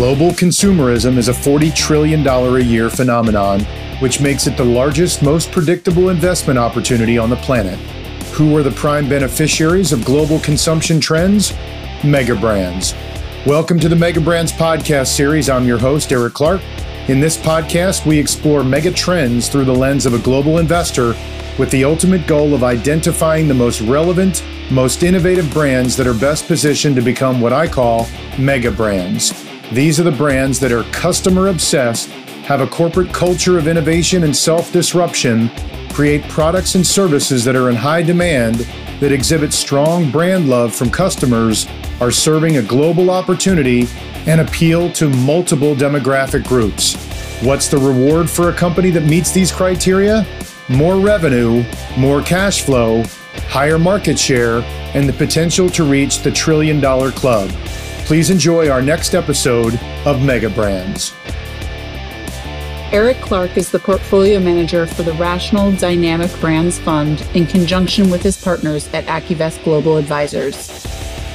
Global consumerism is a $40 trillion a year phenomenon, which makes it the largest, most predictable investment opportunity on the planet. Who are the prime beneficiaries of global consumption trends? Mega brands. Welcome to the Mega Brands podcast series. I'm your host, Eric Clark. In this podcast, we explore mega trends through the lens of a global investor with the ultimate goal of identifying the most relevant, most innovative brands that are best positioned to become what I call mega brands. These are the brands that are customer obsessed, have a corporate culture of innovation and self disruption, create products and services that are in high demand, that exhibit strong brand love from customers, are serving a global opportunity, and appeal to multiple demographic groups. What's the reward for a company that meets these criteria? More revenue, more cash flow, higher market share, and the potential to reach the trillion dollar club. Please enjoy our next episode of Mega Brands. Eric Clark is the portfolio manager for the Rational Dynamic Brands Fund in conjunction with his partners at AccuVest Global Advisors.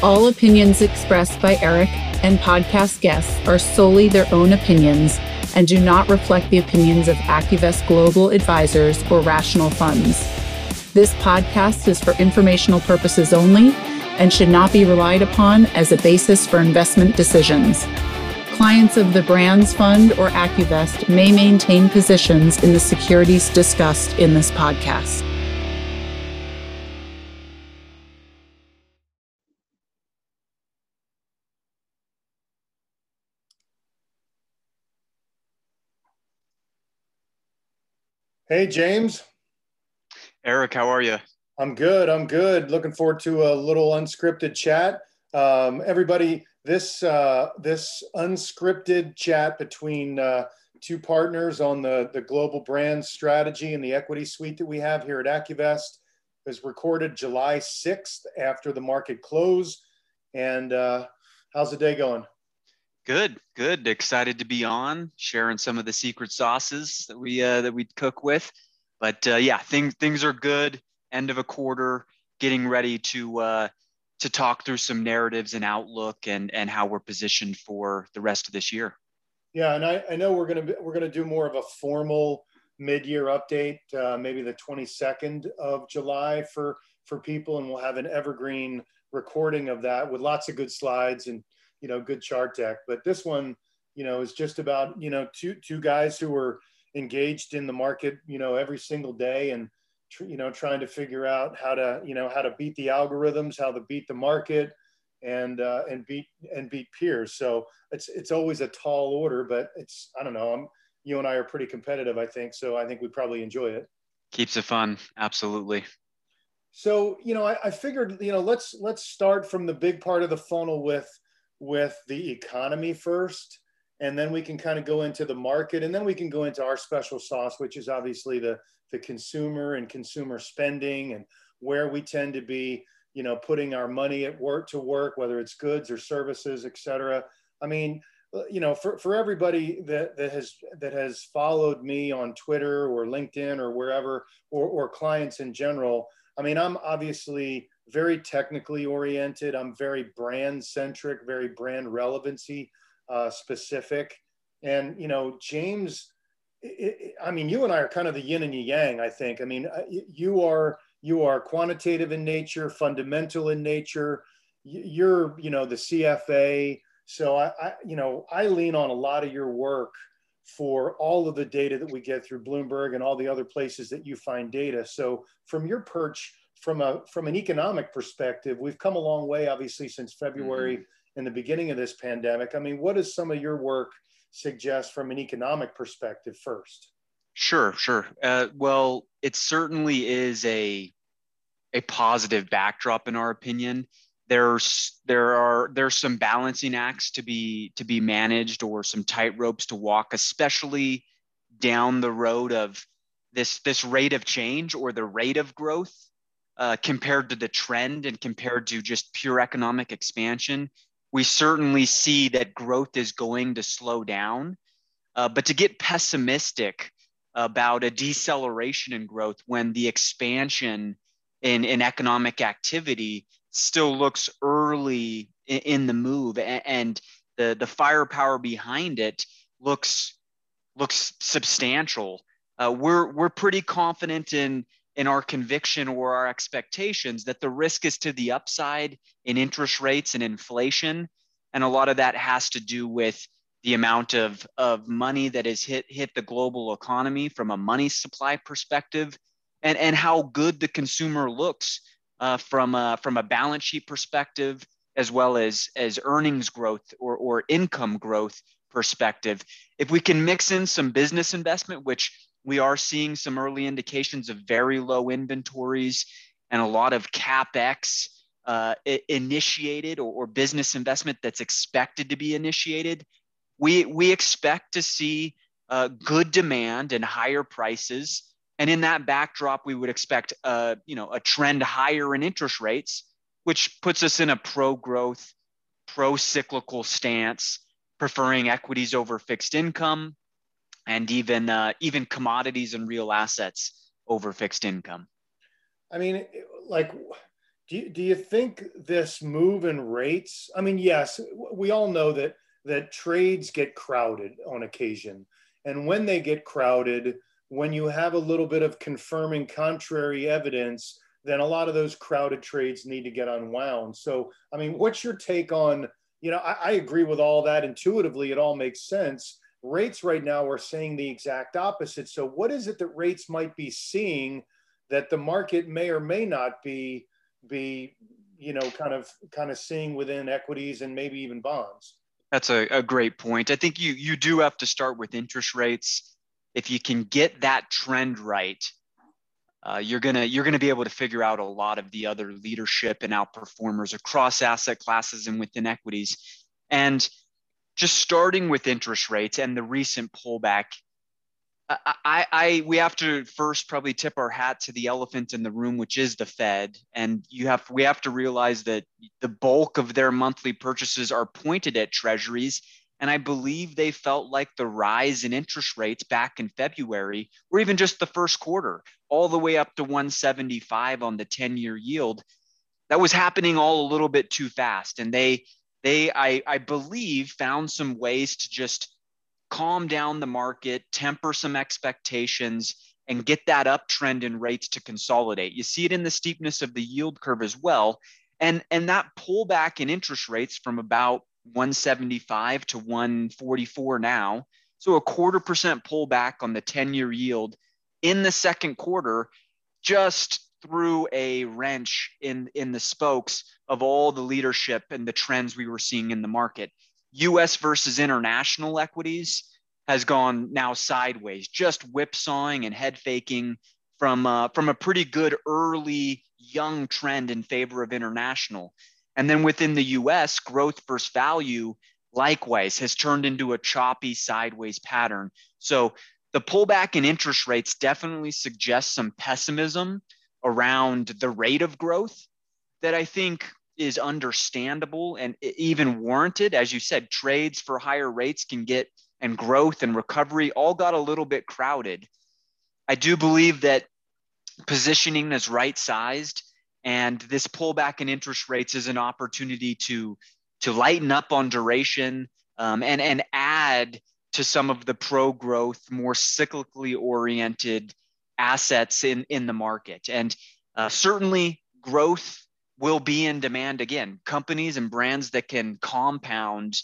All opinions expressed by Eric and podcast guests are solely their own opinions and do not reflect the opinions of AccuVest Global Advisors or Rational Funds. This podcast is for informational purposes only and should not be relied upon as a basis for investment decisions. Clients of the Brands Fund or AccuVest may maintain positions in the securities discussed in this podcast. Hey, James. Eric, how are you? I'm good. I'm good. Looking forward to a little unscripted chat. Um, everybody, this uh, this unscripted chat between uh, two partners on the the global brand strategy and the equity suite that we have here at AccuVest is recorded July 6th after the market close. And uh, how's the day going? Good, good. Excited to be on, sharing some of the secret sauces that we uh, that we cook with. But uh, yeah, things things are good end of a quarter, getting ready to uh, to talk through some narratives and outlook and and how we're positioned for the rest of this year. Yeah, and I, I know we're gonna we're gonna do more of a formal mid-year update, uh, maybe the 22nd of July for for people, and we'll have an evergreen recording of that with lots of good slides and you know good chart deck. But this one, you know, is just about you know two two guys who were engaged in the market, you know, every single day and you know trying to figure out how to you know how to beat the algorithms how to beat the market and uh, and beat and beat peers. So it's it's always a tall order but it's i don't know i'm you and i are pretty competitive i think so i think we probably enjoy it. Keeps it fun absolutely. So you know I, I figured you know let's let's start from the big part of the funnel with with the economy first and then we can kind of go into the market and then we can go into our special sauce which is obviously the the consumer and consumer spending and where we tend to be you know putting our money at work to work whether it's goods or services et cetera. I mean uh, you know for, for everybody that, that has that has followed me on twitter or linkedin or wherever or, or clients in general i mean i'm obviously very technically oriented. I'm very brand centric very brand relevancy uh, specific. And, you know, James, it, I mean, you and I are kind of the yin and the yang, I think. I mean, uh, you are, you are quantitative in nature, fundamental in nature. You're, you know, the CFA. So I, I, you know, I lean on a lot of your work for all of the data that we get through Bloomberg and all the other places that you find data. So from your perch, from a from an economic perspective, we've come a long way, obviously, since February mm-hmm in the beginning of this pandemic. I mean, what does some of your work suggest from an economic perspective first? Sure, sure. Uh, well, it certainly is a a positive backdrop in our opinion. There's there are there's some balancing acts to be to be managed or some tight ropes to walk, especially down the road of this this rate of change or the rate of growth uh, compared to the trend and compared to just pure economic expansion we certainly see that growth is going to slow down. Uh, but to get pessimistic about a deceleration in growth when the expansion in, in economic activity still looks early in, in the move and, and the the firepower behind it looks looks substantial. Uh, we're we're pretty confident in in our conviction or our expectations that the risk is to the upside in interest rates and inflation, and a lot of that has to do with the amount of, of money that has hit hit the global economy from a money supply perspective, and and how good the consumer looks uh, from a from a balance sheet perspective as well as as earnings growth or, or income growth perspective. If we can mix in some business investment, which we are seeing some early indications of very low inventories and a lot of capex uh, initiated or, or, business investment that's expected to be initiated. We we expect to see uh, good demand and higher prices, and in that backdrop, we would expect uh, you know a trend higher in interest rates which puts us in a pro growth, pro cyclical stance, preferring equities over fixed income and even uh, even commodities and real assets over fixed income. I mean, like, do you, do you think this move in rates? I mean, yes, we all know that that trades get crowded on occasion, and when they get crowded, when you have a little bit of confirming contrary evidence, then a lot of those crowded trades need to get unwound. So, I mean, what's your take on, you know, I, I, agree with all that intuitively, it all makes sense. Rates right now are saying the exact opposite. So, what is it that rates might be seeing that the market may or may not be, be, you know, kind of kind of seeing within equities and maybe even bonds? That's a, a great point. I think you you do have to start with interest rates. If you can get that trend right, uh, you're gonna you're gonna be able to figure out a lot of the other leadership and outperformers across asset classes and within equities. And just starting with interest rates and the recent pullback, I, I, I we have to first probably tip our hat to the elephant in the room, which is the Fed. And you have we have to realize that the bulk of their monthly purchases are pointed at treasuries and I believe they felt like the rise in interest rates back in February, or even just the first quarter, all the way up to 175 on the 10 year yield, that was happening all a little bit too fast. And they, they I, I believe, found some ways to just calm down the market, temper some expectations, and get that uptrend in rates to consolidate. You see it in the steepness of the yield curve as well. And, and that pullback in interest rates from about 175 to 144 now. So a quarter percent pullback on the 10 year yield in the second quarter just threw a wrench in, in the spokes of all the leadership and the trends we were seeing in the market. US versus international equities has gone now sideways, just whipsawing and head faking from, uh, from a pretty good early young trend in favor of international. And then within the US, growth versus value likewise has turned into a choppy sideways pattern. So the pullback in interest rates definitely suggests some pessimism around the rate of growth that I think is understandable and even warranted. As you said, trades for higher rates can get and growth and recovery all got a little bit crowded. I do believe that positioning is right sized and this pullback in interest rates is an opportunity to, to lighten up on duration um, and, and add to some of the pro growth, more cyclically oriented assets in, in the market. And uh, certainly growth will be in demand again. Companies and brands that can compound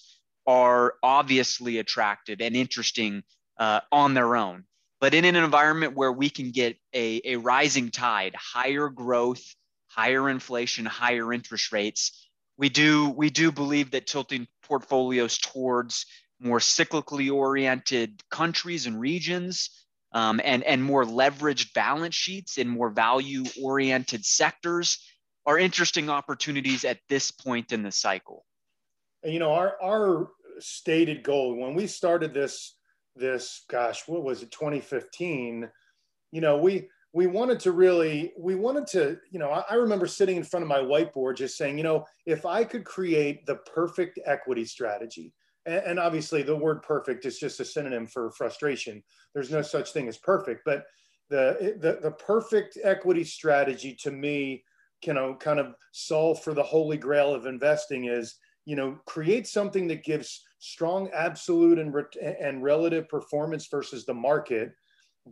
are obviously attractive and interesting uh, on their own. But in an environment where we can get a, a rising tide, higher growth, higher inflation, higher interest rates, we do we do believe that tilting portfolios towards more cyclically oriented countries and regions um, and, and more leveraged balance sheets in more value oriented sectors are interesting opportunities at this point in the cycle. You know, our, our stated goal when we started this, this, gosh, what was it, 2015, you know, we, we wanted to really we wanted to you know I, I, remember sitting in front of my whiteboard just saying you know if i could create the perfect equity strategy and, and obviously the word perfect is just a synonym for frustration there's no such thing as perfect but the the, the perfect equity strategy to me you know kind of solve for the holy grail of investing is you know, create something that gives strong absolute and, and relative performance versus the market.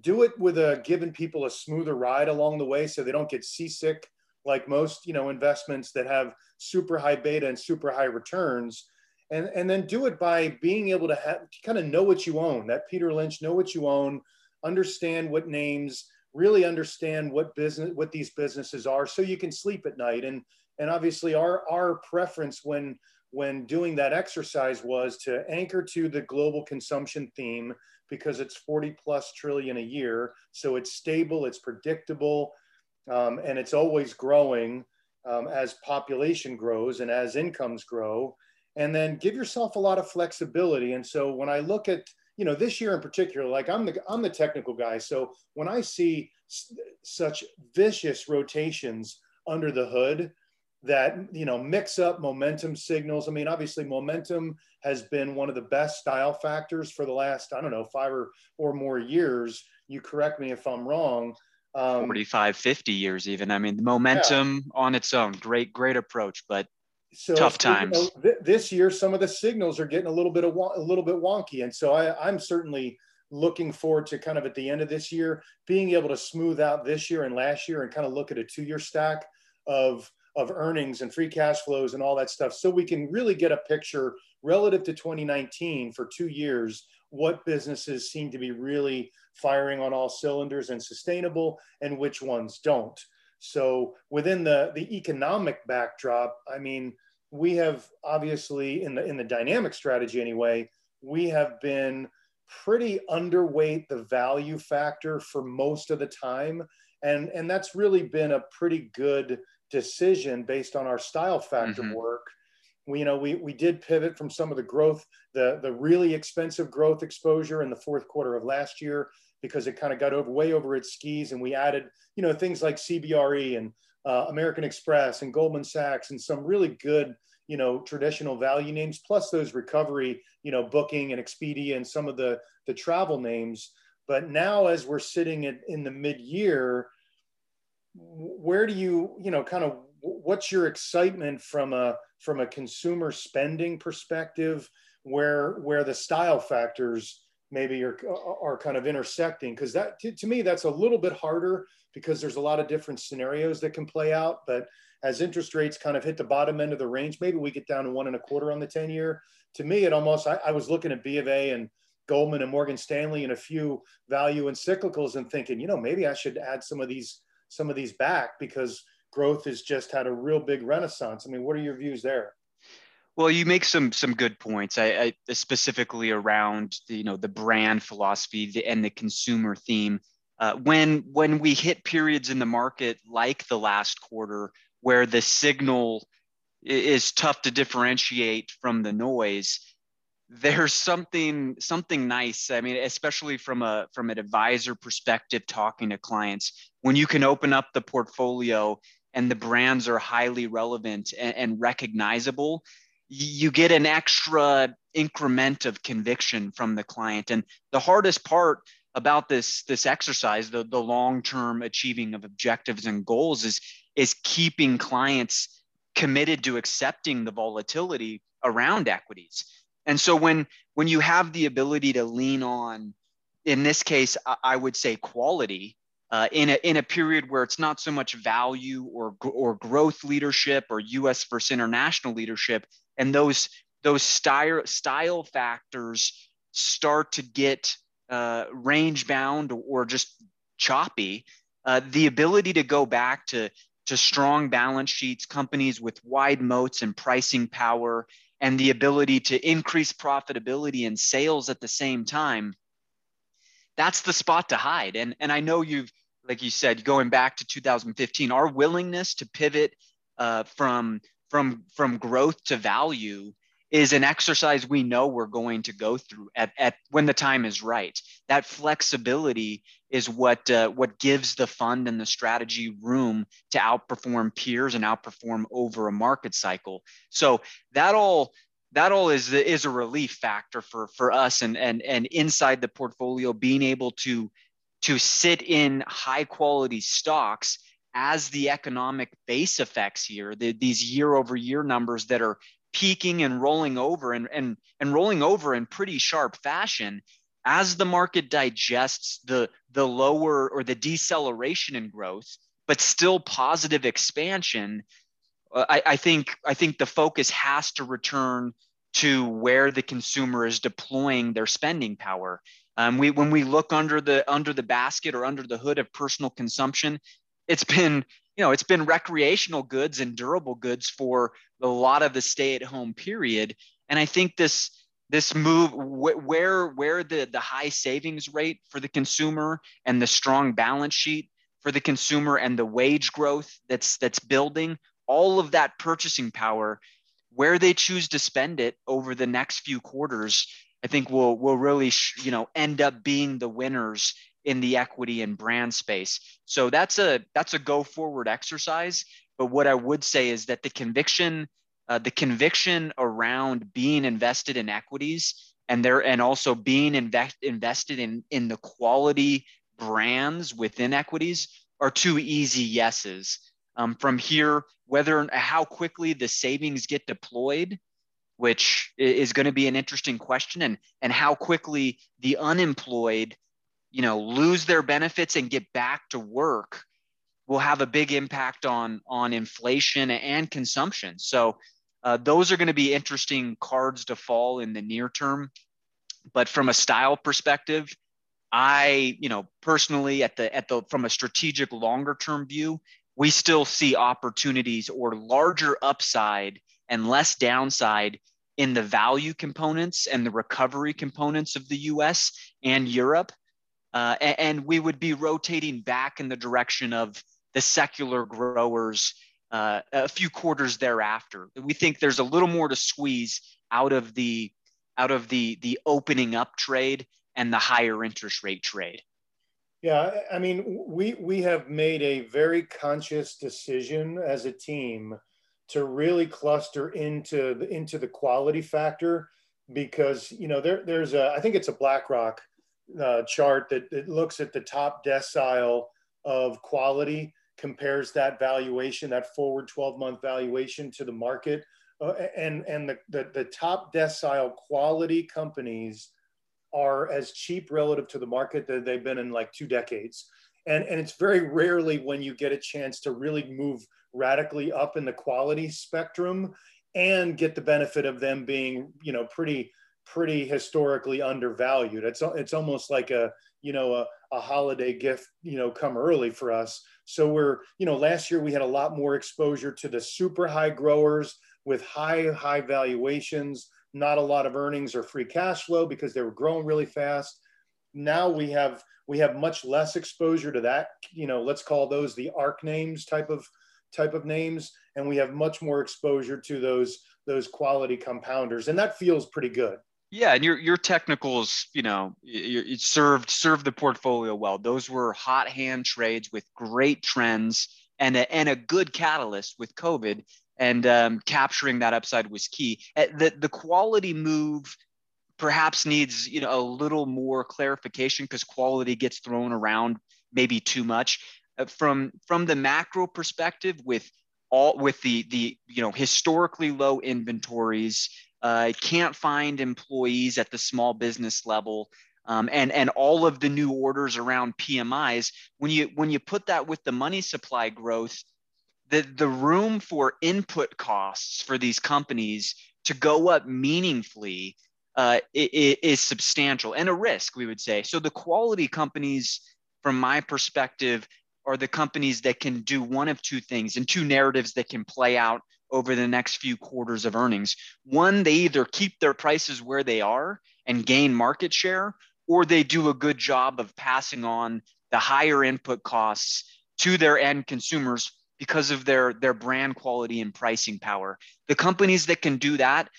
Do it with a giving people a smoother ride along the way so they don't get seasick like most, you know, investments that have super high beta and super high returns. And, and then do it by being able to have kind of know what you own. That Peter Lynch, know what you own, understand what names, really understand what business what these businesses are so you can sleep at night. And and obviously our our preference when when doing that exercise was to anchor to the global consumption theme because it's 40 plus trillion a year. So it's stable, it's predictable, um, and it's always growing um, as population grows and as incomes grow. And then give yourself a lot of flexibility. And so when I look at, you know, this year in particular, like I'm the I'm the technical guy. So when I see such vicious rotations under the hood, that you know mix up momentum signals i mean obviously momentum has been one of the best style factors for the last i don't know five or, or more years you correct me if i'm wrong um, 45 50 years even i mean the momentum yeah. on its own great great approach but so tough times you know, th- this year some of the signals are getting a little bit of a little bit wonky. And so I, i'm certainly looking forward to kind of at the end of this year being able to smooth out this year and last year and kind of look at a two year stack of of earnings and free cash flows and all that stuff. So we can really get a picture relative to 2019 for two years what businesses seem to be really firing on all cylinders and sustainable and which ones don't so within the the economic backdrop i mean we have obviously in the in the dynamic strategy anyway we have been pretty underweight the value factor for most of the time and and that's really been a pretty good decision based on our style factor mm-hmm. work. We, you know, we, we did pivot from some of the growth, the, the really expensive growth exposure in the fourth quarter of last year because it kind of got over way over its skis. And we added, you know, things like CBRE and uh, American Express and Goldman Sachs and some really good, you know, traditional value names, plus those recovery, you know, Booking and Expedia and some of the, the travel names. But now as we're sitting in, in the mid-year, where do you you know kind of what's your excitement from a from a consumer spending perspective where where the style factors maybe are uh, uh, are kind of intersecting because that to, to me that's a little bit harder because there's a lot of different scenarios that can play out but as interest rates kind of hit the bottom end of the range maybe we get down to one and a quarter on the 10 year to me it almost I, I was looking at b of a and goldman and morgan stanley and a few value and cyclicals and thinking you know maybe i should add some of these some of these back because growth has just had a real big renaissance. I mean, what are your views there? Well, you make some some good points. I, I specifically around the, you know the brand philosophy the, and the consumer theme. Uh, when when we hit periods in the market like the last quarter where the signal is tough to differentiate from the noise, there's something something nice i mean especially from a from an advisor perspective talking to clients when you can open up the portfolio and the brands are highly relevant and, and recognizable you get an extra increment of conviction from the client and the hardest part about this this exercise the, the long-term achieving of objectives and goals is is keeping clients committed to accepting the volatility around equities and so when when you have the ability to lean on, in this case, I would say quality. Uh, in, a, in a period where it's not so much value or, or growth leadership or US versus international leadership, and those, those style, style factors start to get uh, range bound or just choppy, uh, the ability to go back to, to strong balance sheets, companies with wide moats and pricing power, and the ability to increase profitability and sales at the same time, that's the spot to hide. And, and I know you've, like you said, going back to 2015, our willingness to pivot uh, from, from, from growth to value is an exercise we know we're going to go through at, at when the time is right. That flexibility is what uh, what gives the fund and the strategy room to outperform peers and outperform over a market cycle. So that all that all is is a relief factor for for us and and and inside the portfolio being able to to sit in high quality stocks as the economic base effects here, the, these year over year numbers that are peaking and rolling over and, and, and rolling over in pretty sharp fashion as the market digests the, the lower or the deceleration in growth, but still positive expansion, uh, I, I, think I think the focus has to return to where the consumer is deploying their spending power. Um, we when we look under the under the basket or under the hood of personal consumption, it's been you know it's been recreational goods and durable goods for a lot of the stay at home period. And i think this this move where where the the high savings rate for the consumer and the strong balance sheet for the consumer and the wage growth that's that's building all of that purchasing power where they choose to spend it over the next few quarters i think will will really you know end up being the winners in the equity and brand space. So that's a that's a go forward exercise. But what I would say is that the conviction, uh, the conviction around being invested in equities and there and also being invest, invested in in the quality brands within equities are two easy yeses. Um, from here, whether how quickly the savings get deployed, which is going to be an interesting question, and and how quickly the unemployed you know lose their benefits and get back to work will have a big impact on on inflation and consumption. So uh, those are going to be interesting cards to fall in the near term. But from a style perspective i you know personally at the at the from a strategic longer term view we still see opportunities or larger upside and less downside in the value components and the recovery components of the US and Europe uh, and we would be rotating back in the direction of the secular growers uh, a few quarters thereafter. We think there's a little more to squeeze out of the out of the the opening up trade and the higher interest rate trade. Yeah, I mean, we we have made a very conscious decision as a team to really cluster into the into the quality factor because you know there there's a I think it's a BlackRock uh, chart that, that looks at the top decile of quality, compares that valuation, that forward 12 month valuation to the market. Uh, and and the, the, the top decile quality companies are as cheap relative to the market that they've been in like two decades. And, and it's very rarely when you get a chance to really move radically up in the quality spectrum and get the benefit of them being, you know, pretty pretty historically undervalued. It's it's almost like a you know a, a holiday gift you know come early for us. So we're you know last year we had a lot more exposure to the super high growers with high high valuations, not a lot of earnings or free cash flow because they were growing really fast. Now we have we have much less exposure to that. You know, let's call those the ARK names type of type of names, and we have much more exposure to those those quality compounders, and that feels pretty good. Yeah, and your your technicals, you know, it served served the portfolio well. Those were hot hand trades with great trends and a, and a good catalyst with COVID, and um, capturing that upside was key. Uh, the the quality move perhaps needs you know a little more clarification because quality gets thrown around maybe too much. Uh, from from the macro perspective, with all with the the you know historically low inventories uh, can't find employees at the small business level. Um, and and all of the new orders around PMIs. When you when you put that with the money supply growth, the the room for input costs for these companies to go up meaningfully uh, is substantial and a risk, we would say. So the quality companies, from my perspective, are the companies that can do one of two things and two narratives that can play out over the next few quarters of earnings. One, they either keep their prices where they are and gain market share, or they do a good job of passing on the higher input costs to their end consumers because of their, their brand quality and pricing power. The companies that can do that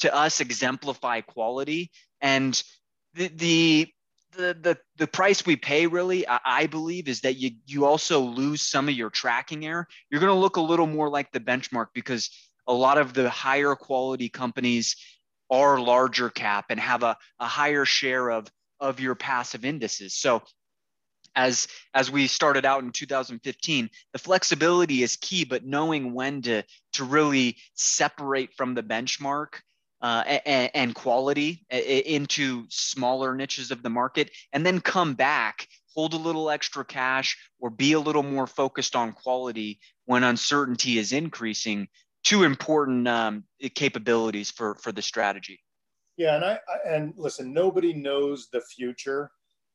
to us exemplify quality and the, the the the the price we pay really I, I, believe is that you you also lose some of your tracking error. You're going to look a little more like the benchmark because a lot of the higher quality companies are larger cap and have a, a higher share of of your passive indices. So as as we started out in 2015 the flexibility is key but knowing when to to really separate from the benchmark uh, and, quality into smaller niches of the market and then come back hold a little extra cash or be a little more focused on quality when uncertainty is increasing two important um, capabilities for for the strategy. Yeah and I, I and listen nobody knows the future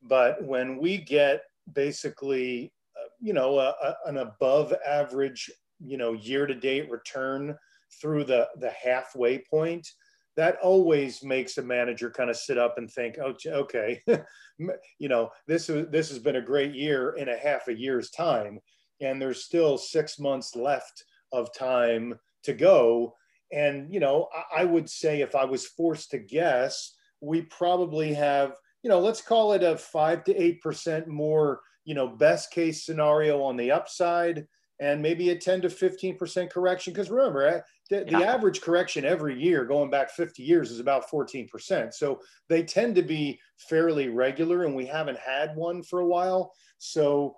but when we get basically, uh, you know, a, a, an above average, you know, year to date return through the, the halfway point, that always makes a manager kind of sit up and think, oh, okay, you know, this, this has been a great year in a half a year's time. And there's still six months left of time to go. And, you know, I, I would say if I was forced to guess, we probably have you know, let's call it a five to eight percent more, you know, best case scenario on the upside, and maybe a 10 to 15 percent correction. Because remember, eh, the, yeah. the, average correction every year, going back 50 years, is about 14 percent. So they tend to be fairly regular, and we haven't had one for a while. So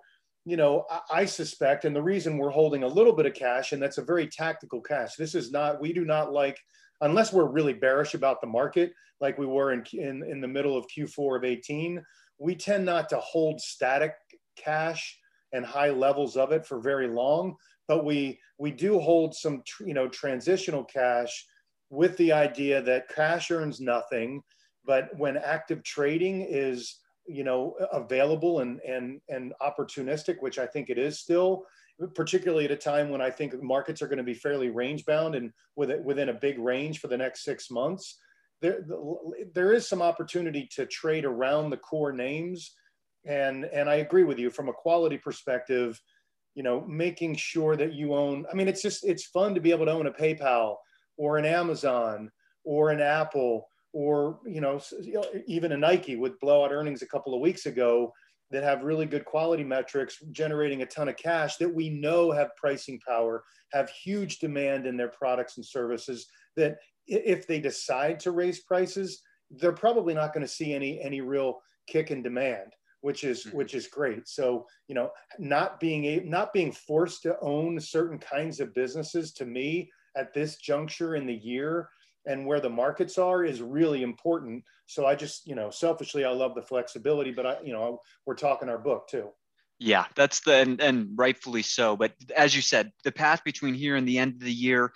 you know, I, I, suspect, and the reason we're holding a little bit of cash, and that's a very tactical cash. This is not, we do not like, unless we're really bearish about the market, like we were in, in, in the middle of Q4 of 18, we tend not to hold static cash and high levels of it for very long, but we, we do hold some, you know, transitional cash with the idea that cash earns nothing, but when active trading is, you know, available and, and, and opportunistic, which I think it is still, particularly at a time when I think markets are going to be fairly range bound and with it, within a big range for the next six months there, there is some opportunity to trade around the core names. And, and I agree with you from a quality perspective, you know, making sure that you own, I mean, it's just, it's fun to be able to own a PayPal or an Amazon or an Apple or, you know, even a Nike with blowout earnings a couple of weeks ago that have really good quality metrics, generating a ton of cash that we know have pricing power, have huge demand in their products and services that if they decide to raise prices, they're probably not going to see any any real kick in demand, which is mm-hmm. which is great. So you know, not being a, not being forced to own certain kinds of businesses to me at this juncture in the year and where the markets are is really important. So I just you know selfishly I love the flexibility, but I you know we're talking our book too. Yeah, that's the and, and rightfully so. But as you said, the path between here and the end of the year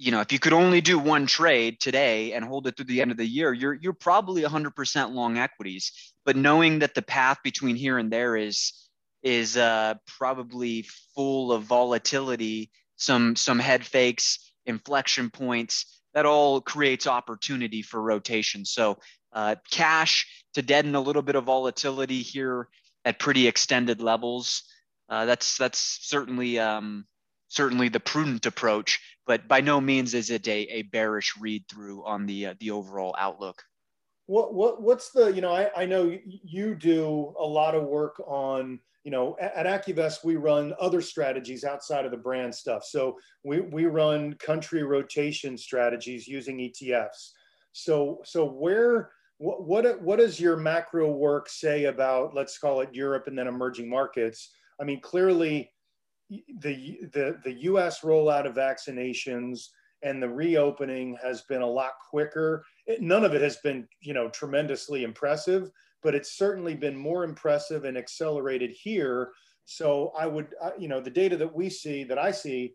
you know, if you could only do one trade today and hold it through the end of the year, you're you're probably 100% long equities. But knowing that the path between here and there is is uh, probably full of volatility, some some head fakes, inflection points, that all creates opportunity for rotation. So uh, cash to deaden a little bit of volatility here at pretty extended levels. Uh, that's that's certainly um, certainly the prudent approach, but by no means is it a, a bearish read through on the uh, the overall outlook. What what what's the you know I, I know you do a lot of work on you know at, at AccuVest we run other strategies outside of the brand stuff. So we we run country rotation strategies using ETFs. So so where what what what does your macro work say about let's call it Europe and then emerging markets? I mean clearly the, the, the US rollout of vaccinations and the reopening has been a lot quicker. None of it has been, you know, tremendously impressive, but it's certainly been more impressive and accelerated here. So I would, you know, the data that we see, that I see,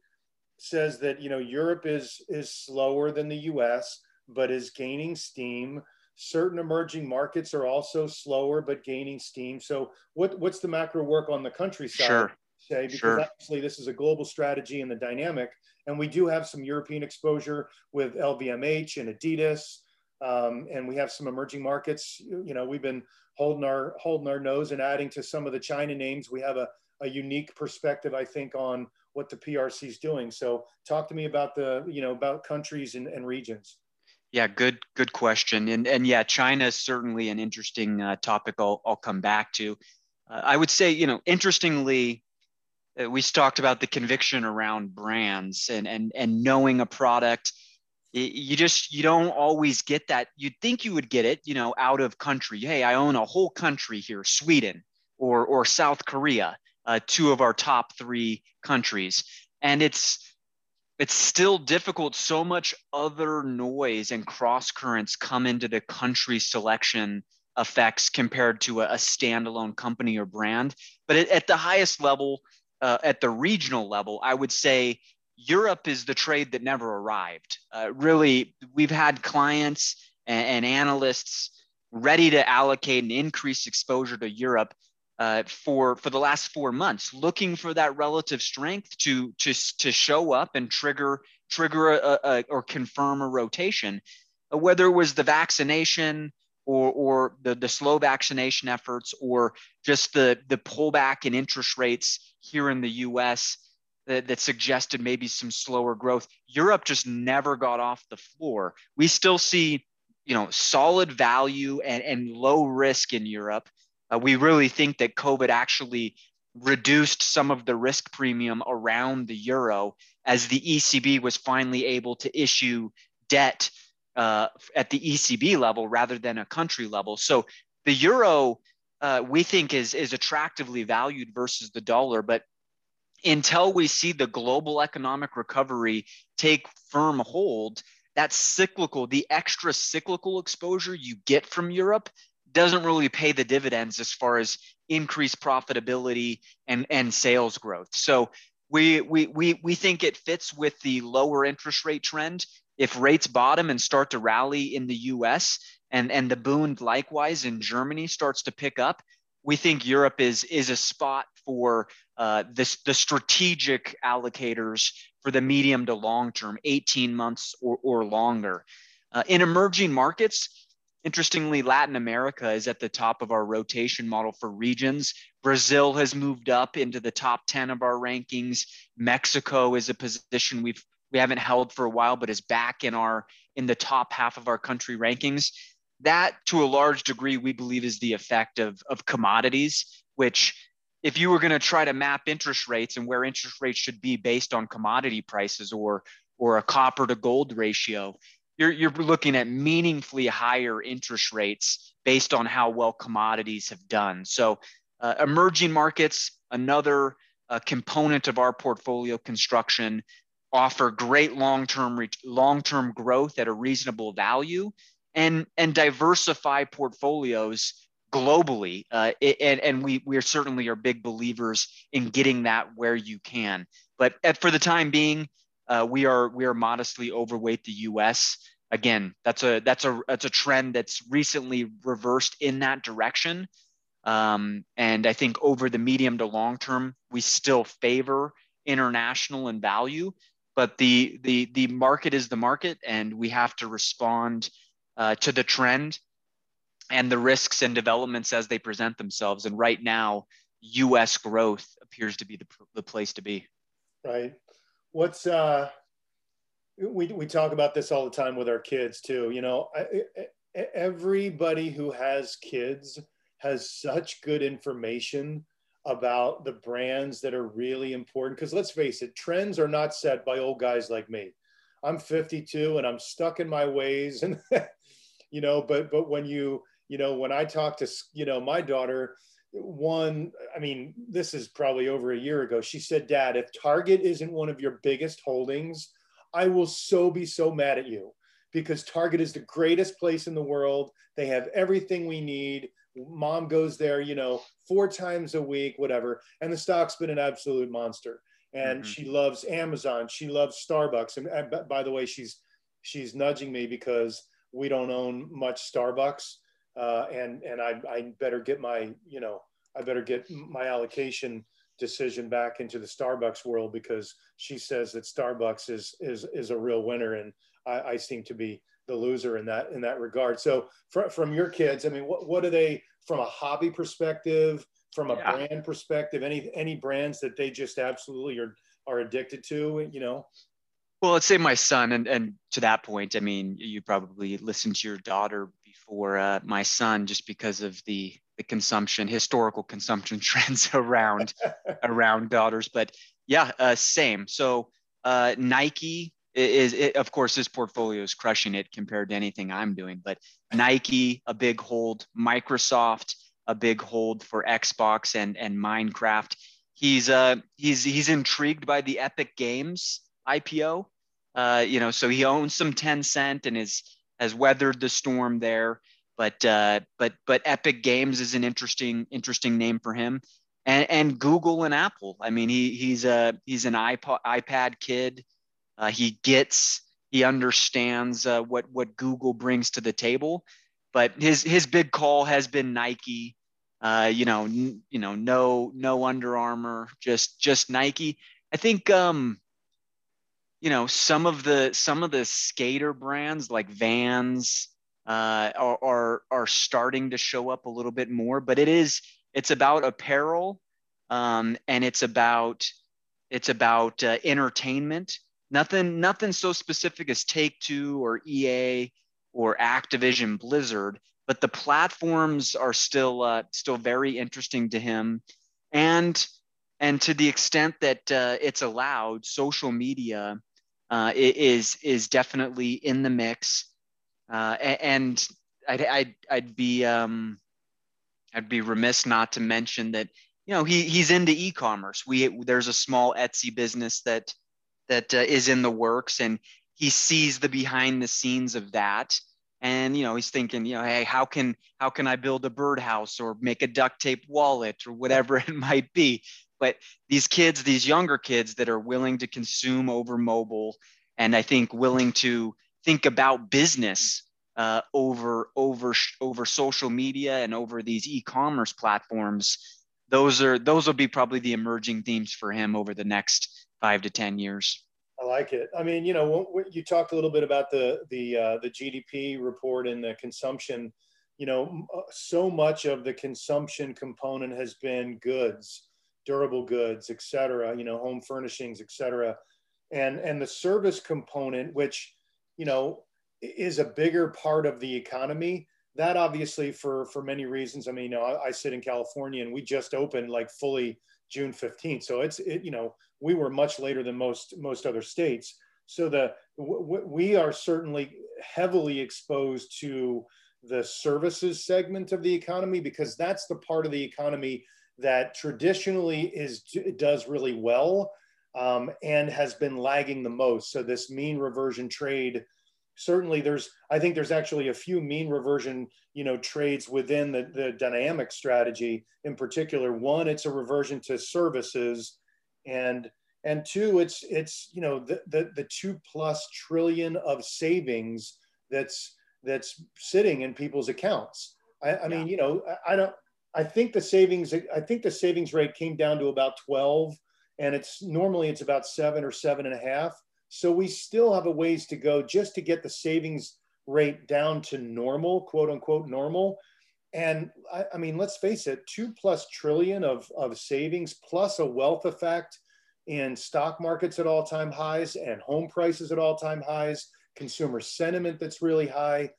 says that you know Europe is is slower than the U.S. but is gaining steam. Certain emerging markets are also slower but gaining steam. So what what's the macro work on the countryside? Sure say, because sure. obviously this is a global strategy and the dynamic. And we do have some European exposure with LVMH and Adidas. Um, and we have some emerging markets. You know, we've been holding our holding our nose and adding to some of the China names. We have a, a unique perspective, I think, on what the PRC is doing. So, talk to me about the you know about countries and, and regions. Yeah, good good question. And and yeah, China is certainly an interesting uh, topic. I'll I'll come back to. Uh, I would say, you know, interestingly, uh, we talked about the conviction around brands and and and knowing a product you just you don't always get that you'd think you would get it you know out of country hey i own a whole country here sweden or, or South Korea, uh, two of our top three countries. And it's, it's still difficult. So much other noise and cross currents come into the country selection effects compared to a, a standalone company or brand. But at, at the highest level, uh, at the regional level, I would say Europe is the trade that never arrived. Uh, really, we've had clients and, and, analysts ready to allocate an increased exposure to Europe uh, for for the last four months, looking for that relative strength to to to show up and trigger trigger a, a, or confirm a rotation, uh, whether it was the vaccination or or the the slow vaccination efforts or just the the pullback in interest rates here in the U.S. That, that suggested maybe some slower growth. Europe just never got off the floor. We still see, you know, solid value and, and low risk in Europe uh, we really think that COVID actually reduced some of the risk premium around the euro as the ECB was finally able to issue debt uh, at the ECB level rather than a country level. So the euro, uh, we think, is is attractively valued versus the dollar, but until we see the global economic recovery take firm hold, that cyclical, the extra cyclical exposure you get from Europe doesn't really pay the dividends as far as increased profitability and, and sales growth. So we, we, we, we think it fits with the lower interest rate trend. If rates bottom and start to rally in the US and, and the Bund likewise in Germany starts to pick up, we think Europe is, is a spot for uh, the strategic allocators for the medium to long term, 18 months or, or longer. Uh, in emerging markets, Interestingly, Latin America is at the top of our rotation model for regions. Brazil has moved up into the top 10 of our rankings. Mexico is a position we've we haven't held for a while, but is back in our in the top half of our country rankings. That, to a large degree, we believe is the effect of, of commodities, which if you were going to try to map interest rates and where interest rates should be based on commodity prices or or a copper to gold ratio, you're, you're looking at meaningfully higher interest rates based on how well commodities have done. So, uh, emerging markets, another uh, component of our portfolio construction, offer great long-term re- long-term growth at a reasonable value, and and diversify portfolios globally. Uh, and and we we are certainly are big believers in getting that where you can. But at, for the time being, uh, we are we are modestly overweight the U.S. Again, that's a that's a that's a trend that's recently reversed in that direction. Um, and I think over the medium to long term, we still favor international and value, but the the the market is the market, and we have to respond uh, to the trend and the risks and developments as they present themselves. And right now, U.S. growth appears to be the, the place to be. Right. What's uh, we we talk about this all the time with our kids too. You know, I, everybody who has kids has such good information about the brands that are really important. Because let's face it, trends are not set by old guys like me. I'm 52 and I'm stuck in my ways, and you know, but but when you you know when I talk to you know my daughter one i mean this is probably over a year ago she said dad if target isn't one of your biggest holdings I will so be so mad at you because Target is the greatest place in the world. They have everything we need. Mom goes there, you know, four times a week, whatever. And the stock's been an absolute monster. And mm-hmm. she loves Amazon. She loves Starbucks. And, and by the way, she's she's nudging me because we don't own much Starbucks. Uh, and and I, I better get my, you know, I better get my allocation decision back into the Starbucks world because she says that Starbucks is is is a real winner, and I, I seem to be the loser in that in that regard. So fr- from your kids, I mean, what what are they from a hobby perspective, from a yeah. brand perspective? Any any brands that they just absolutely are are addicted to? You know. Well, let's say my son, and, and to that point, I mean, you probably listen to your daughter before uh, my son, just because of the the consumption, historical consumption trends around around daughters. But yeah, uh, same. So uh, Nike is, it, of course, his portfolio is crushing it compared to anything I'm doing. But Nike, a big hold. Microsoft, a big hold for Xbox and and Minecraft. He's uh he's he's intrigued by the Epic Games IPO. Uh, you know, so he owns some Tencent and is has weathered the storm there. But uh, but but Epic Games is an interesting interesting name for him, and and Google and Apple. I mean, he he's a he's an iPod iPad kid. Uh, he gets he understands uh, what what Google brings to the table, but his his big call has been Nike. Uh, you know, n- you know, no no Under Armour, just just Nike. I think um, you know some of the some of the skater brands like Vans uh, are, are are starting to show up a little bit more, but it is it's about apparel um, and it's about it's about uh, entertainment. Nothing nothing so specific as Take Two or EA or Activision Blizzard, but the platforms are still uh, still very interesting to him, and and to the extent that uh, it's allowed, social media uh, is is definitely in the mix, uh, and I'd, I'd I'd be um, I'd be remiss not to mention that you know he he's into e-commerce. We there's a small Etsy business that that uh, is in the works, and he sees the behind the scenes of that. And you know he's thinking you know hey how can how can i build a birdhouse or make a duct tape wallet or whatever it might be but these kids these younger kids that are willing to consume over mobile and i think willing to think about business uh, over over over social media and over these e-commerce platforms those are those will be probably the emerging themes for him over the next five to ten years I like it. I mean, you know, you talked a little bit about the the uh, the GDP report and the consumption. You know, uh, so much of the consumption component has been goods, durable goods, et cetera. You know, home furnishings, et cetera, and and the service component, which you know is a bigger part of the economy. That obviously, for for many reasons. I mean, you know, I, I sit in California, and we just opened like fully June 15th. So it's, it, you know, we were much later than most, most other states. So the, w- we are certainly heavily exposed to the services segment of the economy because that's the part of the economy that traditionally is does really well um, and has been lagging the most. So this mean reversion trade certainly there's i think there's actually a few mean reversion you know trades within the, the dynamic strategy in particular one it's a reversion to services and and two it's it's you know the the, the two plus trillion of savings that's that's sitting in people's accounts i, I yeah. mean you know I, I don't i think the savings i think the savings rate came down to about 12 and it's normally it's about seven or seven and a half so we still have a ways to go just to get the savings rate down to normal, quote unquote normal. And I, I, mean, let's face it, two plus trillion of, of savings plus a wealth effect in stock markets at all time highs and home prices at all time highs, consumer sentiment that's really high.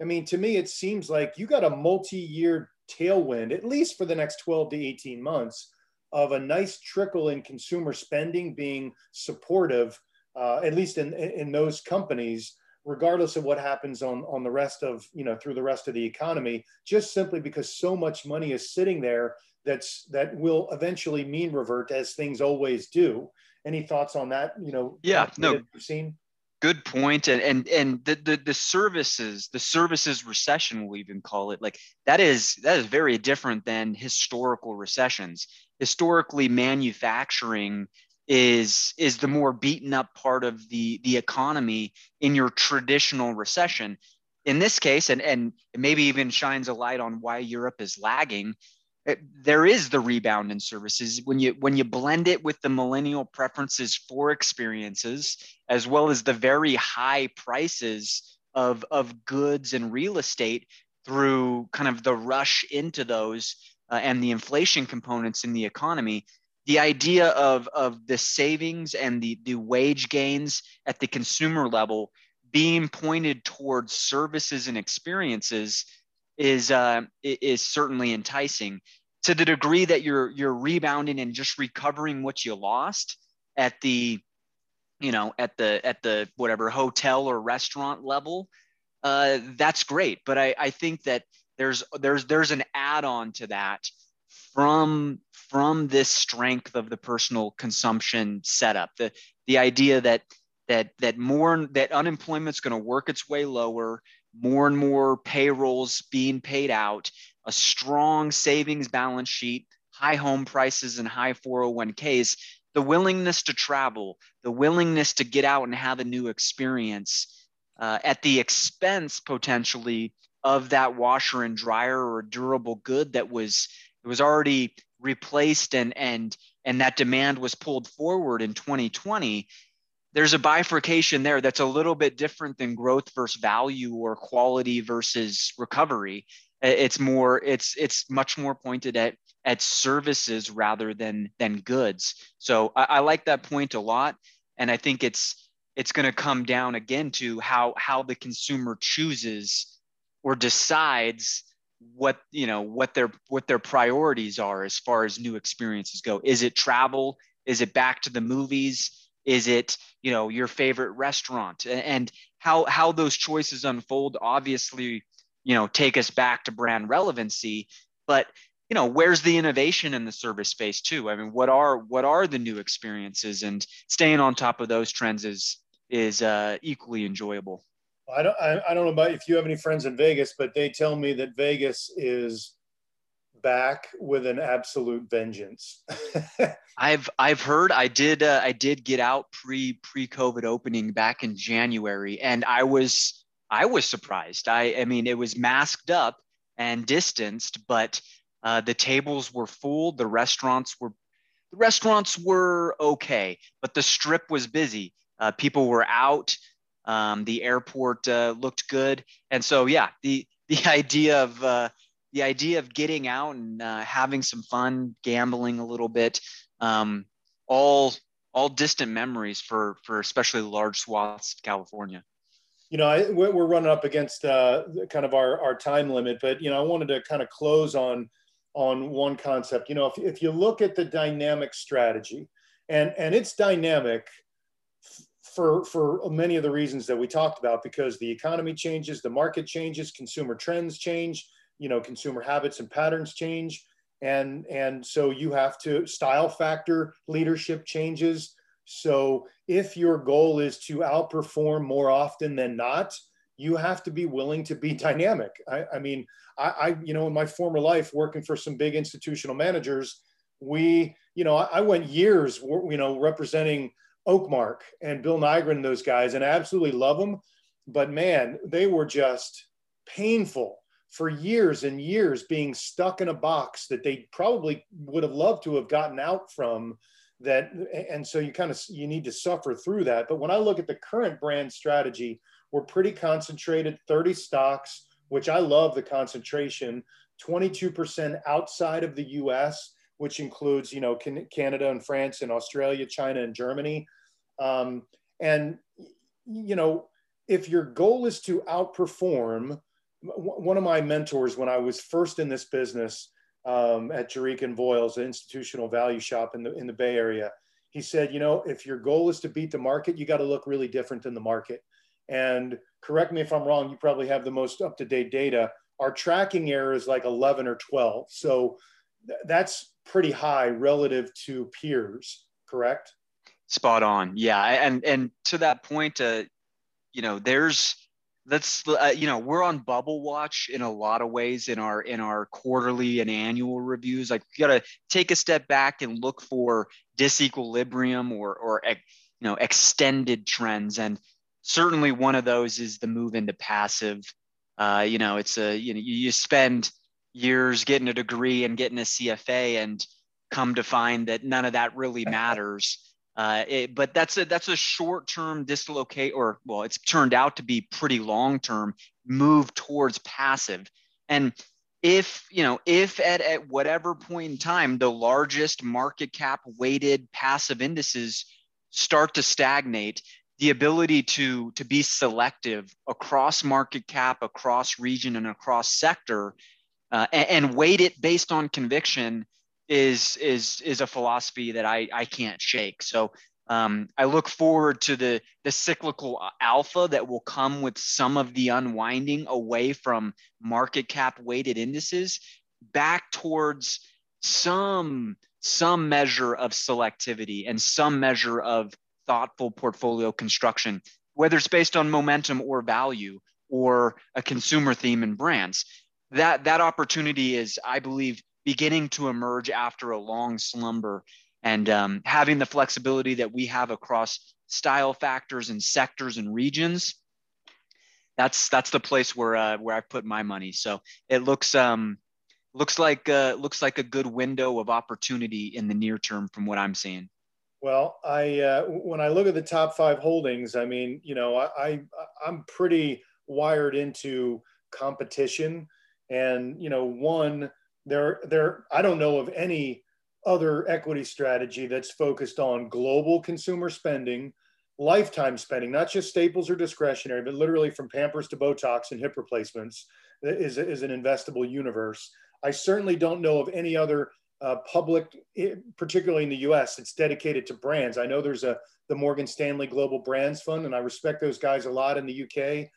I mean, to me, it seems like you got a multi year tailwind, at least for the next 12 to 18 months, of a nice trickle in consumer spending being supportive uh, at least in, in those companies, regardless of what happens on, on the rest of, you know, through the rest of the economy, just simply because so much money is sitting there that's that will eventually mean revert as things always do. Any thoughts on that? You know, yeah, no, you've seen. Good. And and and the, the the services, the services recession, we'll even call it, like that is that is very different than historical recessions. Historically, manufacturing is is the more beaten up part of the the economy in your traditional recession in this case and and maybe even shines a light on why europe is lagging it, there is the rebound in services. When you when you blend it with the millennial preferences for experiences as well as the very high prices of of goods and real estate through kind of the rush into those uh, and the inflation components in the economy the idea of, of the savings and the, the wage gains at the consumer level being pointed towards services and experiences is uh, is certainly enticing. To the degree that you're you're rebounding and just recovering what you lost at the you know at the at the whatever hotel or restaurant level uh, that's great. But I, I think that there's there's there's an add-on to that from from this strength of the personal consumption setup. The the idea that that that more that unemployment's going to work its way lower more and more payrolls being paid out a strong savings balance sheet high home prices and high 401ks the willingness to travel the willingness to get out and have a new experience uh, at the expense potentially of that washer and dryer or durable good that was it was already replaced and and and that demand was pulled forward in 2020 there's a bifurcation there that's a little bit different than growth versus value or quality versus recovery. It's more it's it's much more pointed at at services rather than than goods. So i, I like that point a lot and i think it's it's going to come down again to how how the consumer chooses or decides what you know what their what their priorities are as far as new experiences go. Is it travel? Is it back to the movies is it you know your favorite restaurant? And how how those choices unfold obviously you know take us back to brand relevancy but you know where's the innovation in the service space too? I mean what are what are the new experiences? And staying on top of those trends is is uh, equally enjoyable. I don't, I, I don't know about if you have any friends in Vegas, but they tell me that Vegas is back with an absolute vengeance. I've I've heard I did uh, I did get out pre pre COVID opening back in January, and I was I was surprised. I I mean it was masked up and distanced, but uh, the tables were full. The restaurants were the restaurants were okay, but the strip was busy. Uh, people were out. Um, the airport uh, looked good, and so yeah, the the idea of uh, the idea of getting out and uh, having some fun, gambling a little bit, um, all all distant memories for for especially large swaths of California. You know, I, we're running up against uh, kind of our, our time limit, but you know, I wanted to kind of close on on one concept. You know, if, if you look at the dynamic strategy, and and it's dynamic for for many of the reasons that we talked about because the economy changes the market changes consumer trends change you know consumer habits and patterns change. And and so you have to style factor leadership changes. So if your goal is to outperform more often than not you have to be willing to be dynamic. I, I mean I, I you know in my former life working for some big institutional managers we you know I, I went years you know representing Oakmark and Bill Nygren, those guys, and I absolutely love them. But man, they were just painful for years and years being stuck in a box that they probably would have loved to have gotten out from that and so you kind of you need to suffer through that but when i look at the current brand strategy we're pretty concentrated 30 stocks which i love the concentration 22% outside of the us which includes, you know, Canada and France and Australia, China and Germany. Um, and, you know, if your goal is to outperform, one of my mentors when I was first in this business um, at Jurika and Voyles, an institutional value shop in the, in the Bay Area, he said, you know, if your goal is to beat the market, you got to look really different than the market. And correct me if I'm wrong, you probably have the most up to date data. Our tracking error is like 11 or 12. So that's pretty high relative to peers, correct? Spot on. Yeah, and and to that point, uh, you know, there's that's uh, you know we're on bubble watch in a lot of ways in our in our quarterly and annual reviews like you got to take a step back and look for disequilibrium or or you know extended trends and certainly one of those is the move into passive uh, you know it's a you know you spend years getting a degree and getting a CFA and come to find that none of that really matters. Uh, it, but that's a that's a short term dislocate or well it's turned out to be pretty long term move towards passive. And if you know if at, at whatever point in time the largest market cap weighted passive indices start to stagnate the ability to to be selective across market cap across region and across sector uh, and, and weight it based on conviction is is is a philosophy that I I can't shake. So Um, I look forward to the the cyclical alpha that will come with some of the unwinding away from market cap weighted indices back towards some some measure of selectivity and some measure of thoughtful portfolio construction, whether it's based on momentum or value or a consumer theme and brands. That that opportunity is, I believe, beginning to emerge after a long slumber and um, having the flexibility that we have across style factors and sectors and regions that's that's the place where uh, where I put my money. So it looks um looks like uh, looks like a good window of opportunity in the near term from what I'm seeing. Well, I uh, when I look at the top five holdings, I mean, you know, I, I I'm pretty wired into competition, and you know, one there there I don't know of any other equity strategy that's focused on global consumer spending, lifetime spending, not just staples or discretionary, but literally from Pampers to Botox and hip replacements is, is an investable universe. I certainly don't know of any other uh, public, eh, particularly in the U.S., that's dedicated to brands. I know there's a the Morgan Stanley Global Brands Fund, and I respect those guys a lot in the UK.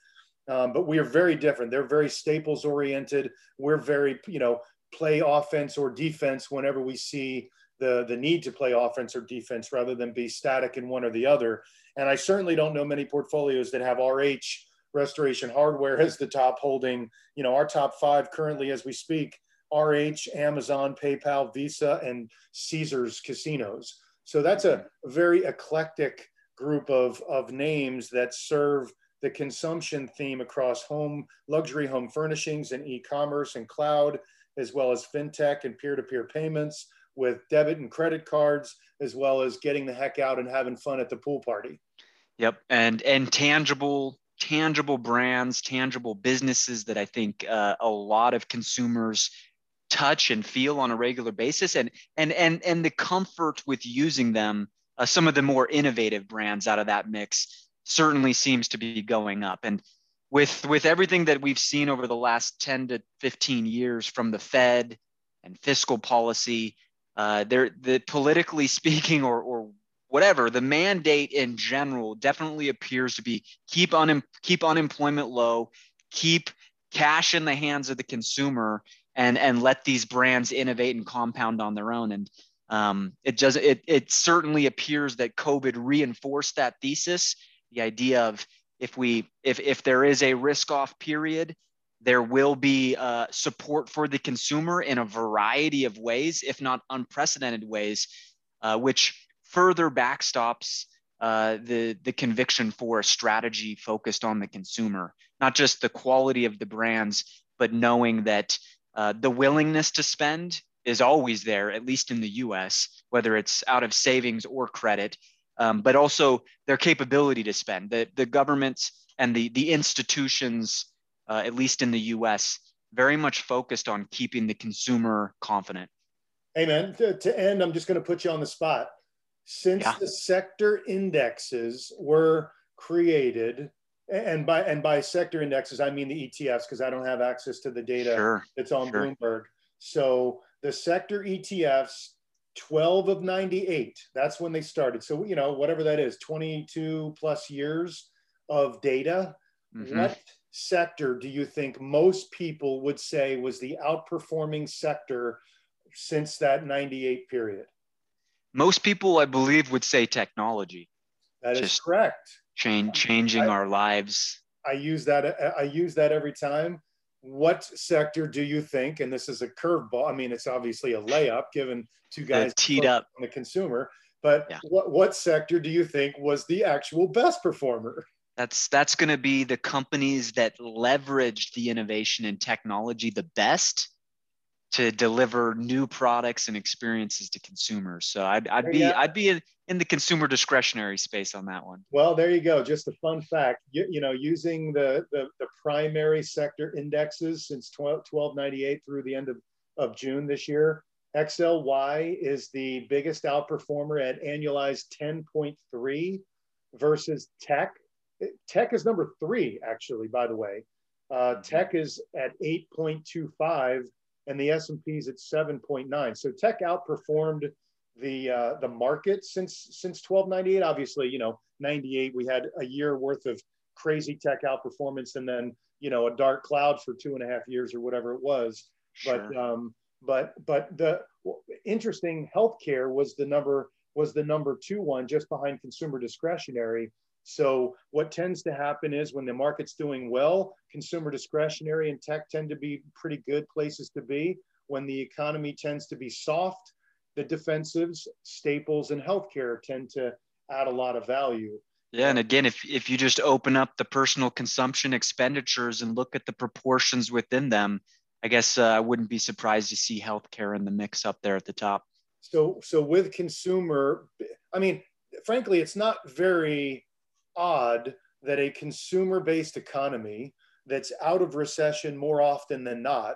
Um, but we are very different. They're very staples oriented. We're very, you know, play offense or defense whenever we see the the need to play offense or defense rather than be static in one or the other. And I certainly don't know many portfolios that have RH Restoration Hardware as the top holding. You know, our top five currently as we speak: RH, Amazon, PayPal, Visa, and Caesars Casinos. So that's a very eclectic group of of names that serve the consumption theme across home luxury home furnishings and e-commerce and cloud as well as fintech and peer-to-peer payments with debit and credit cards, as well as getting the heck out and having fun at the pool party. Yep, and and tangible tangible brands, tangible businesses that I think uh, a lot of consumers touch and feel on a regular basis, and and and and the comfort with using them. Uh, some of the more innovative brands out of that mix certainly seems to be going up, and with with everything that we've seen over the last 10 to 15 years from the Fed and fiscal policy, uh, there the politically speaking or or whatever the mandate in general definitely appears to be keep un, keep unemployment low, keep cash in the hands of the consumer, and and let these brands innovate and compound on their own. And um, it does it it certainly appears that COVID reinforced that thesis. The idea of if we if if there is a risk off period there will be uh, support for the consumer in a variety of ways if not unprecedented ways uh, which further backstops uh, the the conviction for a strategy focused on the consumer. Not just the quality of the brands but knowing that uh, the willingness to spend is always there at least in the us whether it's out of savings or credit um, but also their capability to spend. The, the governments and the, the institutions, uh, at least in the US, very much focused on keeping the consumer confident. Hey, man, to, to end, I'm just going to put you on the spot. Since yeah. the sector indexes were created, and by and by sector indexes, I mean the ETFs because I don't have access to the data sure. that's on sure. Bloomberg. So the sector ETFs 12 of 98. That's when they started. So, you know, whatever that is, 22 plus years of data. Mm-hmm. What sector do you think most people would say was the outperforming sector since that 98 period? Most people, I believe, would say technology. That is Just correct. Change, changing I, our lives. I use that. I use that every time what sector do you think? And this is a curveball. I mean, it's obviously a layup given two guys teed up on the consumer. But yeah. what what sector do you think was the actual best performer? That's that's going to be the companies that leveraged the innovation and technology the best to deliver new products and experiences to consumers. So I'd, I'd be I'd be in, in, the consumer discretionary space on that one. Well, there you go. Just a fun fact. You, you know, using the, the, the primary sector indexes since 12, 1298 through the end of, of June this year, XLY is the biggest outperformer at annualized 10.3 versus tech. Tech is number three, actually, by the way. Uh, mm-hmm. tech is at 8.25 and the S&P is at 7.9. So tech outperformed the uh, the market since since 1298. Obviously, you know, 98 we had a year worth of crazy tech outperformance, and then you know a dark cloud for two and a half years or whatever it was. Sure. But um, but but the interesting healthcare was the number was the number two one just behind consumer discretionary. So what tends to happen is when the market's doing well, consumer discretionary and tech tend to be pretty good places to be. When the economy tends to be soft, the defensives, staples, and healthcare tend to add a lot of value. Yeah, and again, if if you just open up the personal consumption expenditures and look at the proportions within them, I guess uh, I wouldn't be surprised to see healthcare in the mix up there at the top. So, so with consumer, I mean, frankly, it's not very odd that a consumer-based economy that's out of recession more often than not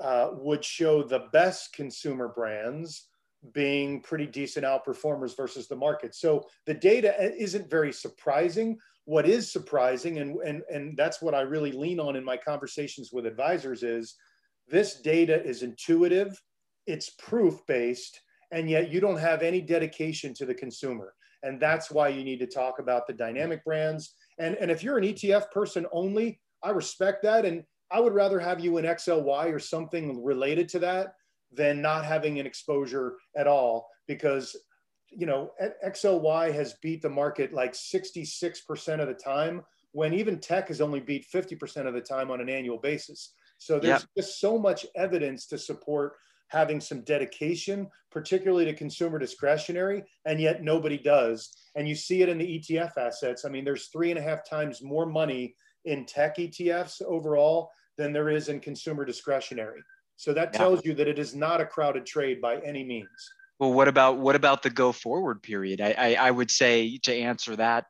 uh, would show the best consumer brands being pretty decent outperformers versus the market. So the data isn't very surprising. What is surprising, and, and, and that's what I really lean on in my conversations with advisors, is this data is intuitive, it's proof based, and yet you don't have any dedication to the consumer. And that's why you need to talk about the dynamic brands. And, and if you're an ETF person only, I respect that. And I would rather have you in XLY or something related to that than not having an exposure at all because you know XLY has beat the market like 66% of the time when even tech has only beat 50% of the time on an annual basis. So there's yep. just so much evidence to support having some dedication, particularly to consumer discretionary, and yet nobody does. And you see it in the ETF assets. I mean, there's three and a half times more money in tech ETFs overall than there is in consumer discretionary. So that tells you that it is not a crowded trade by any means. Well, what about what about the go forward period? I, I, I would say to answer that,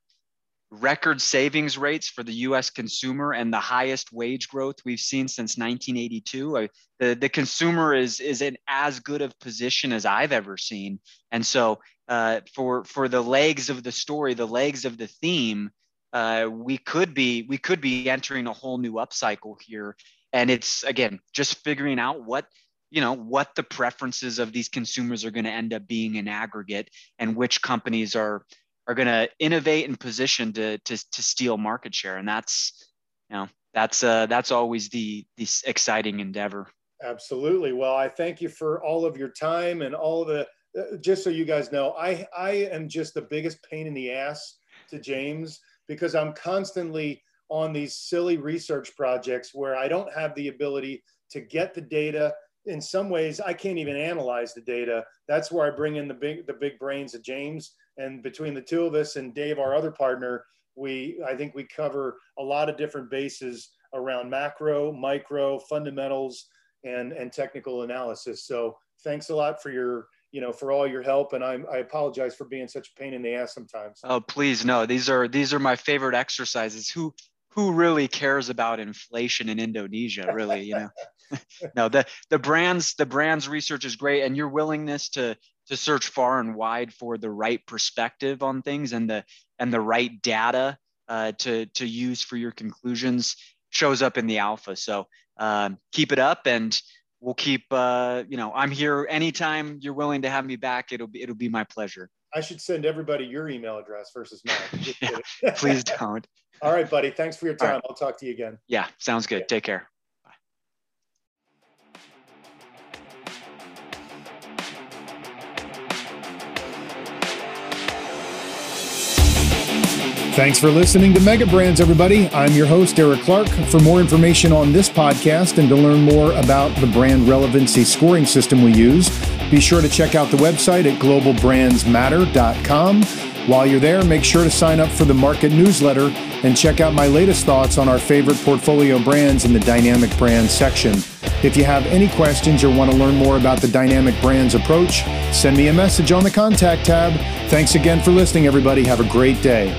record savings rates for the U.S. consumer and the highest wage growth we've seen since 1982. I, the the consumer is is in as good of position as I've ever seen, and so uh, for for the legs of the story, the legs of the theme, uh, we could be we could be entering a whole new upcycle here and it's again just figuring out what you know what the preferences of these consumers are going to end up being in aggregate and which companies are are going to innovate and position to, to to steal market share and that's you know that's uh that's always the the exciting endeavor absolutely well i thank you for all of your time and all the uh, just so you guys know i i am just the biggest pain in the ass to james because i'm constantly on these silly research projects where I don't have the ability to get the data. In some ways, I can't even analyze the data. That's where I bring in the big the big brains of James. And between the two of us and Dave, our other partner, we I think we cover a lot of different bases around macro, micro, fundamentals, and and technical analysis. So thanks a lot for your you know for all your help and I'm, i apologize for being such a pain in the ass sometimes oh please no these are these are my favorite exercises who who really cares about inflation in Indonesia? Really, you know. no, the the brands the brands research is great, and your willingness to to search far and wide for the right perspective on things and the and the right data uh, to to use for your conclusions shows up in the alpha. So um, keep it up, and we'll keep. Uh, you know, I'm here anytime you're willing to have me back. It'll be it'll be my pleasure. I should send everybody your email address versus mine. yeah, please don't. All right, buddy. Thanks for your time. Right. I'll talk to you again. Yeah, sounds good. Yeah. Take care. Thanks for listening to Mega Brands, everybody. I'm your host, Eric Clark. For more information on this podcast and to learn more about the brand relevancy scoring system we use, be sure to check out the website at globalbrandsmatter.com. While you're there, make sure to sign up for the market newsletter and check out my latest thoughts on our favorite portfolio brands in the Dynamic Brands section. If you have any questions or want to learn more about the Dynamic Brands approach, send me a message on the contact tab. Thanks again for listening, everybody. Have a great day.